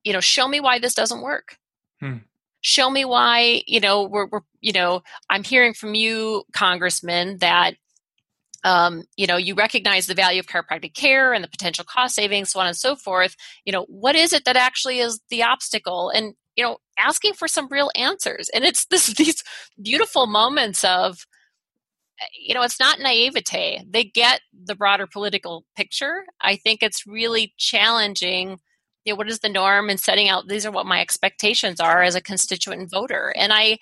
you know, show me why this doesn't work. Hmm. Show me why, you know, we're, we're, you know, I'm hearing from you, congressman, that um, you know you recognize the value of chiropractic care and the potential cost savings so on and so forth you know what is it that actually is the obstacle and you know asking for some real answers and it's this these beautiful moments of you know it's not naivete. They get the broader political picture. I think it's really challenging you know what is the norm and setting out these are what my expectations are as a constituent voter. And i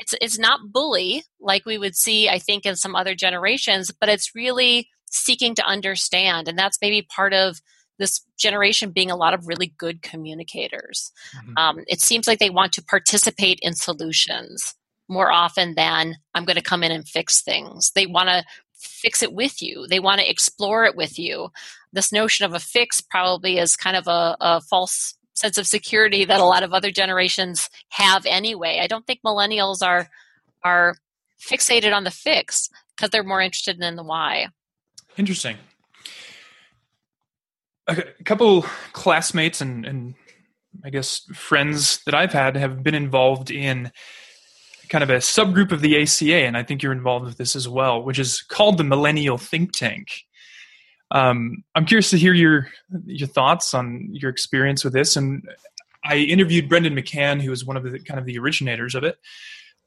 it's it's not bully like we would see i think in some other generations but it's really seeking to understand. And that's maybe part of this generation being a lot of really good communicators. Mm-hmm. um, it seems like they want to participate in solutions more often than i'm going to come in and fix things they want to fix it with you they want to explore it with you this notion of a fix probably is kind of a, a false sense of security that a lot of other generations have anyway. I don't think millennials are are fixated on the fix because they're more interested in the why. Interesting. A couple classmates and, and I guess friends that I've had have been involved in kind of a subgroup of the ACA, and I think you're involved with this as well, which is called the Millennial Think Tank. Um, I'm curious to hear your your thoughts on your experience with this. And I interviewed Brendan McCann, who was one of the kind of the originators of it.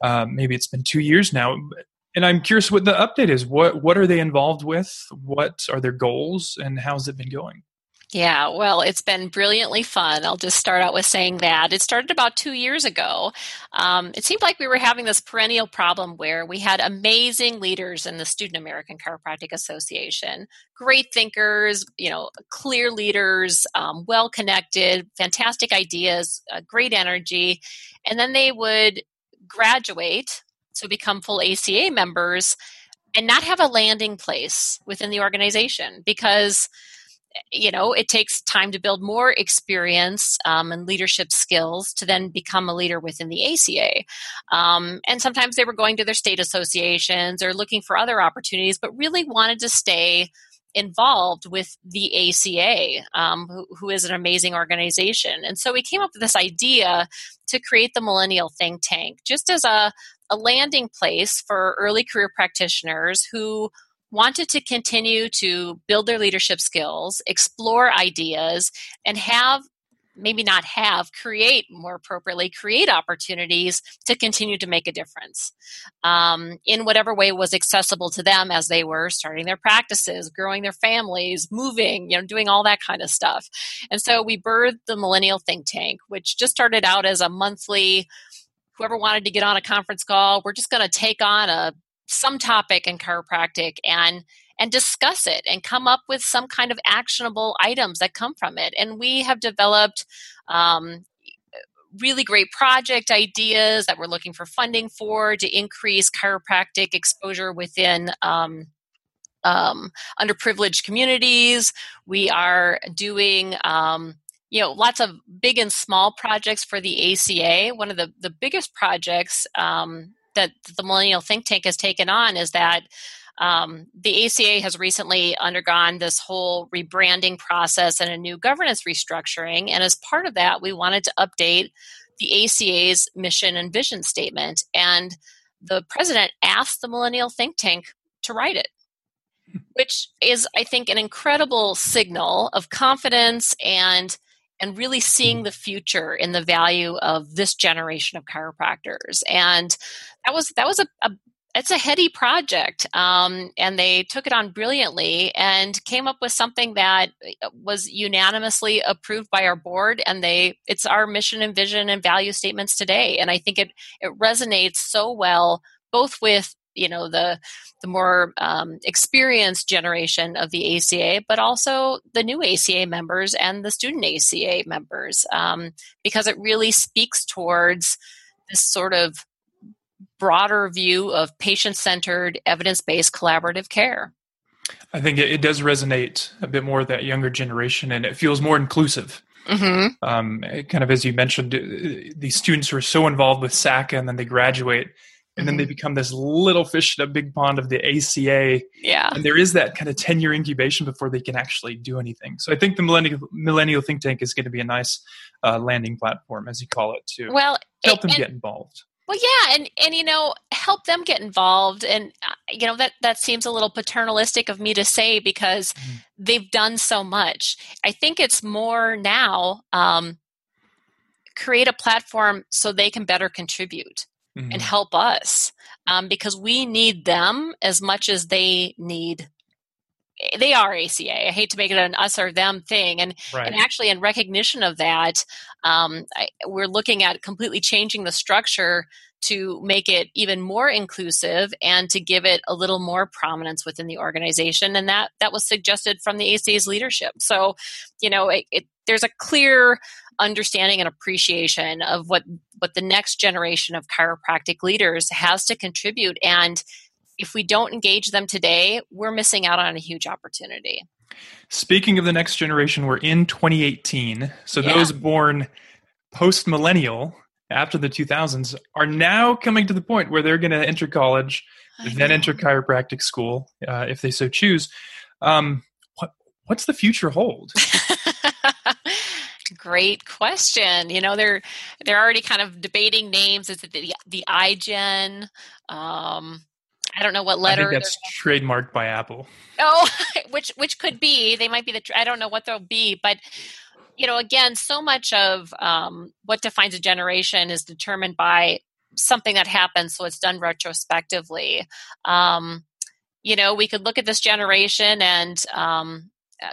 Um, maybe it's been two years now, and I'm curious what the update is. What what are they involved with? What are their goals, and how's it been going? Yeah, well, it's been brilliantly fun. I'll just start out with saying that. It started about two years ago. Um, it seemed like we were having this perennial problem where we had amazing leaders in the Student American Chiropractic Association, great thinkers, you know, clear leaders, um, well connected, fantastic ideas, uh, great energy. And then they would graduate to become full ACA members and not have a landing place within the organization because you know it takes time to build more experience um, and leadership skills to then become a leader within the aca um, and sometimes they were going to their state associations or looking for other opportunities but really wanted to stay involved with the ACA, um, who, who is an amazing organization. And so we came up with this idea to create the Millennial Think Tank just as a, a landing place for early career practitioners who wanted to continue to build their leadership skills, explore ideas, and have maybe not have, create more appropriately, create opportunities to continue to make a difference um, in whatever way was accessible to them as they were starting their practices, growing their families, moving, you know, doing all that kind of stuff. And so we birthed the Millennial Think Tank, which just started out as a monthly whoever wanted to get on a conference call, we're just going to take on a some topic in chiropractic and and discuss it and come up with some kind of actionable items that come from it. And we have developed um, really great project ideas that we're looking for funding for to increase chiropractic exposure within. Um, um, underprivileged communities. We are doing um, you know lots of big and small projects for the ACA. One of the the biggest projects um, that the Millennial Think Tank has taken on is that um, the ACA has recently undergone this whole rebranding process and a new governance restructuring. And as part of that, we wanted to update the ACA's mission and vision statement. And the president asked the Millennial Think Tank to write it, which is, I think, an incredible signal of confidence and and really seeing the future in the value of this generation of chiropractors. And that was that was a, a it's a heady project um, and they took it on brilliantly and came up with something that uh, was unanimously approved by our board and they it's our mission and vision and value statements today and i think it it resonates so well both with you know the the more um, experienced generation of the ACA, but also the new ACA members and the student ACA members, um, because it really speaks towards this sort of broader view of patient centered, evidence based collaborative care. I think it, does resonate a bit more with that younger generation, and it feels more inclusive. Mm-hmm. Um, kind of as you mentioned, uh, these students who are so involved with SACA and then they graduate and then they mm-hmm. become this little fish in a big pond of the ACA. Yeah. And there is that kind of 10 year incubation before they can actually do anything. So I think the millennial, millennial think tank is going to be a nice uh, landing platform, as you call it, to well, help them and, get involved. Well, yeah, and and you know, help them get involved, and uh, you know that that seems a little paternalistic of me to say because mm-hmm. they've done so much. I think it's more now um, create a platform so they can better contribute mm-hmm. and help us um, because we need them as much as they need they are ACA. I hate to make it an us or them thing, and right. and actually, in recognition of that, um, I, we're looking at completely changing the structure to make it even more inclusive and to give it a little more prominence within the organization. And that that was suggested from the ACA's leadership. So, you know, it, it, there's a clear understanding and appreciation of what what the next generation of chiropractic leaders has to contribute and if we don't engage them today, we're missing out on a huge opportunity. Speaking of the next generation, we're in 2018. So yeah. those born post millennial after the 2000s are now coming to the point where they're going to enter college, then enter chiropractic school uh, if they so choose. Um, what what's the future hold? Great question. You know, they're they're already kind of debating names. Is it the the iGen? Um, I don't know what letter. I think that's trademarked by Apple. Oh, which which could be. They might be the. I don't know what they'll be, but you know, again, so much of um, what defines a generation is determined by something that happens, so it's done retrospectively. Um, you know, we could look at this generation and um,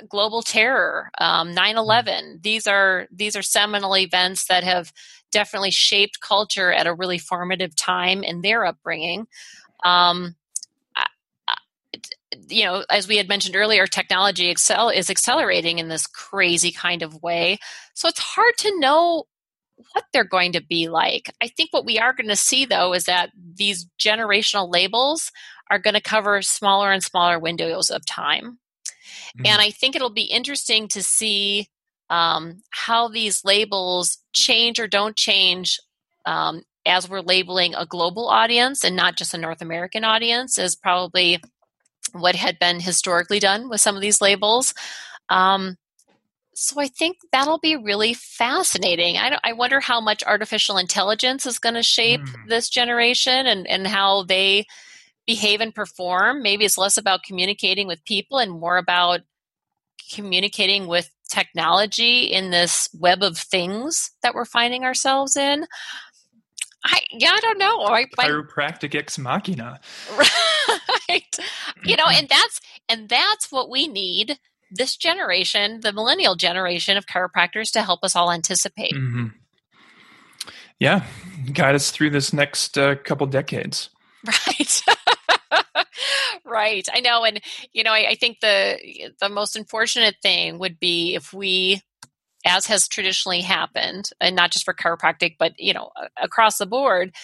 global terror, um, 9/11. These are these are seminal events that have definitely shaped culture at a really formative time in their upbringing. Um, you know, as we had mentioned earlier, technology excel is accelerating in this crazy kind of way. So it's hard to know what they're going to be like. I think what we are going to see though is that these generational labels are going to cover smaller and smaller windows of time. Mm-hmm. And I think it'll be interesting to see um, how these labels change or don't change um, as we're labeling a global audience and not just a North American audience, is probably what had been historically done with some of these labels. Um, so I think that'll be really fascinating. I, I wonder how much artificial intelligence is going to shape mm. this generation and, and how they behave and perform. Maybe it's less about communicating with people and more about communicating with technology in this web of things that we're finding ourselves in. I yeah, I don't know. I, Chiropractic ex machina. Right. You know, and that's and that's what we need this generation, the millennial generation of chiropractors to help us all anticipate. Mm-hmm. Yeah, guide us through this next uh, couple decades. Right. Right. I know, and you know, I, I think the the most unfortunate thing would be if we as has traditionally happened, and not just for chiropractic, but you know, across the board,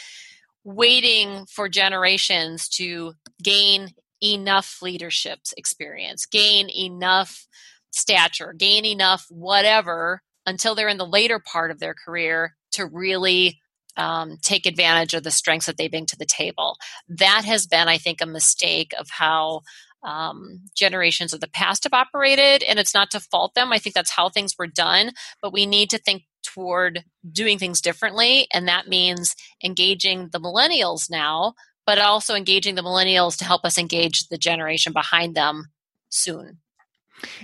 waiting for generations to gain enough leadership experience, gain enough stature, gain enough whatever until they're in the later part of their career to really um, take advantage of the strengths that they bring to the table. That has been, I think, a mistake of how um, generations of the past have operated, and it's not to fault them. I think that's how things were done, but we need to think toward doing things differently, and that means engaging the millennials now, but also engaging the millennials to help us engage the generation behind them soon.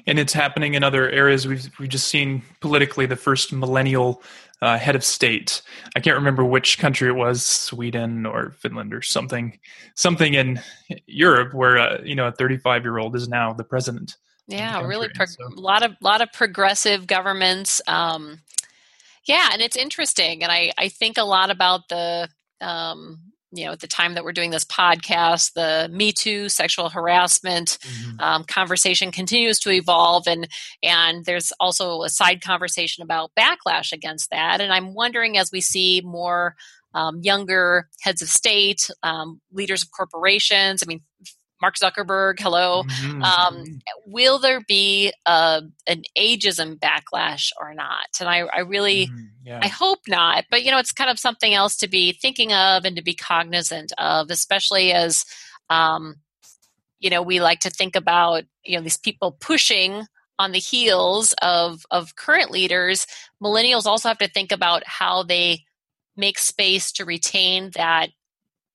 And it's happening in other areas. We've we've just seen politically the first millennial uh, head of state. I can't remember which country it was, Sweden or Finland or something, something in Europe where uh, you know a 35 year old is now the president. Yeah, the really, a so. lot of lot of progressive governments. Um, yeah, and it's interesting, and I I think a lot about the um, you know at the time that we're doing this podcast the me too sexual harassment mm-hmm. um, conversation continues to evolve and and there's also a side conversation about backlash against that and i'm wondering as we see more um, younger heads of state um, leaders of corporations i mean Mark Zuckerberg, hello. Mm-hmm. Um, will there be a, an ageism backlash or not? And I, I really, mm, yeah. I hope not. But you know, it's kind of something else to be thinking of and to be cognizant of, especially as, um, you know, we like to think about you know these people pushing on the heels of of current leaders. Millennials also have to think about how they make space to retain that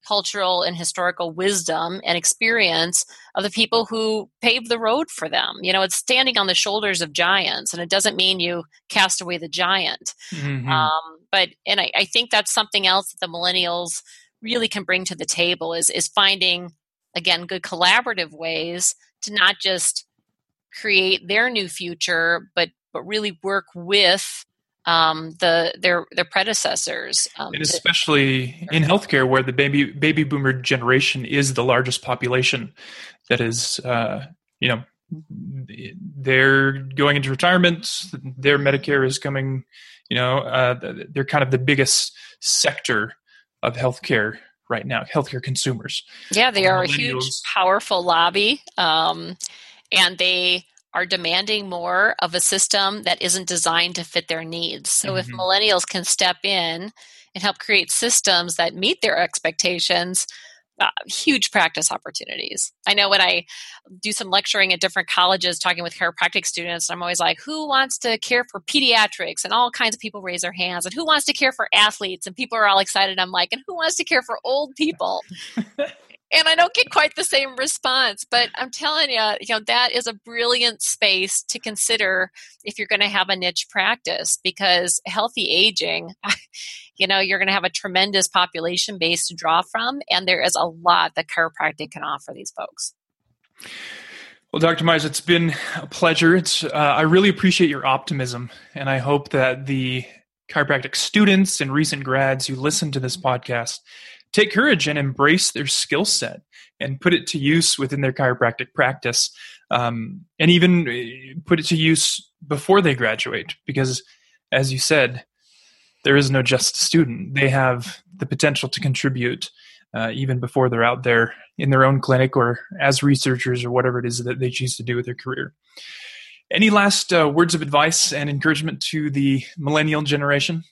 cultural and historical wisdom and experience of the people who paved the road for them. You know, it's standing on the shoulders of giants, and it doesn't mean you cast away the giant. Mm-hmm. Um, but and I, I think that's something else that the millennials really can bring to the table is is finding again good collaborative ways to not just create their new future, but but really work with um, the their their predecessors, um, and especially in healthcare, where the baby baby boomer generation is the largest population that is, uh, you know, they're going into retirement. Their Medicare is coming. You know, uh, they're kind of the biggest sector of healthcare right now. Healthcare consumers. Yeah, they are a huge, powerful lobby, um, and they are demanding more of a system that isn't designed to fit their needs. So mm-hmm. if millennials can step in and help create systems that meet their expectations, uh, huge practice opportunities. I know when I do some lecturing at different colleges talking with chiropractic students, I'm always like, who wants to care for pediatrics? And all kinds of people raise their hands. And who wants to care for athletes? And people are all excited. I'm like, and who wants to care for old people? and I don't get quite the same response. But I'm telling you, you know, that is a brilliant space to consider if you're going to have a niche practice because healthy aging, you know, you're going to have a tremendous population base to draw from, and there is a lot that chiropractic can offer these folks. Well, Dr. Maiers, it's been a pleasure. It's uh, I really appreciate your optimism, and I hope that the chiropractic students and recent grads who listen to this podcast take courage and embrace their skill set and put it to use within their chiropractic practice um, and even uh, put it to use before they graduate because as you said there is no just student. They have the potential to contribute uh, even before they're out there in their own clinic or as researchers or whatever it is that they choose to do with their career. Any last uh, words of advice and encouragement to the millennial generation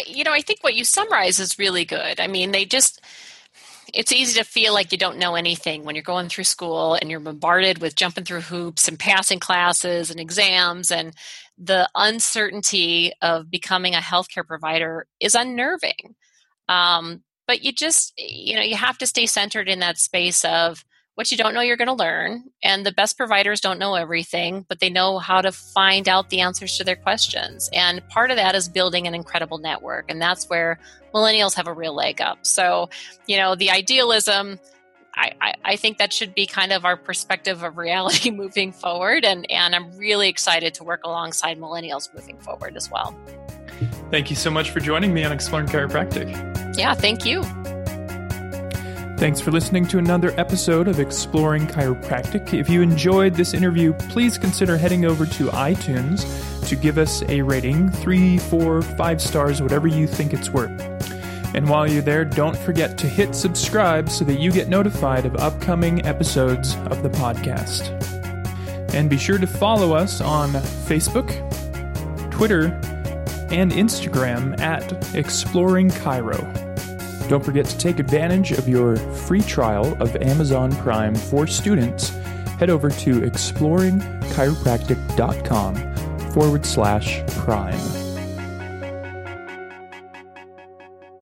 I, you know, I think what you summarize is really good. I mean, they just, it's easy to feel like you don't know anything when you're going through school and you're bombarded with jumping through hoops and passing classes and exams and the uncertainty of becoming a healthcare provider is unnerving um, but you just you know you have to stay centered in that space of what you don't know you're going to learn. And the best providers don't know everything, but they know how to find out the answers to their questions. And part of that is building an incredible network. And that's where millennials have a real leg up. So, you know, the idealism. I, I, I think that should be kind of our perspective of reality moving forward. And, and I'm really excited to work alongside millennials moving forward as well. Thank you so much for joining me on Exploring Chiropractic. Yeah, thank you. Thanks for listening to another episode of Exploring Chiropractic. If you enjoyed this interview, please consider heading over to iTunes to give us a rating three, four, five stars, whatever you think it's worth. And while you're there, don't forget to hit subscribe so that you get notified of upcoming episodes of the podcast. And be sure to follow us on Facebook, Twitter, and Instagram at Exploring Chiro. Don't forget to take advantage of your free trial of Amazon Prime for students. Head over to exploringchiropractic.com forward slash prime.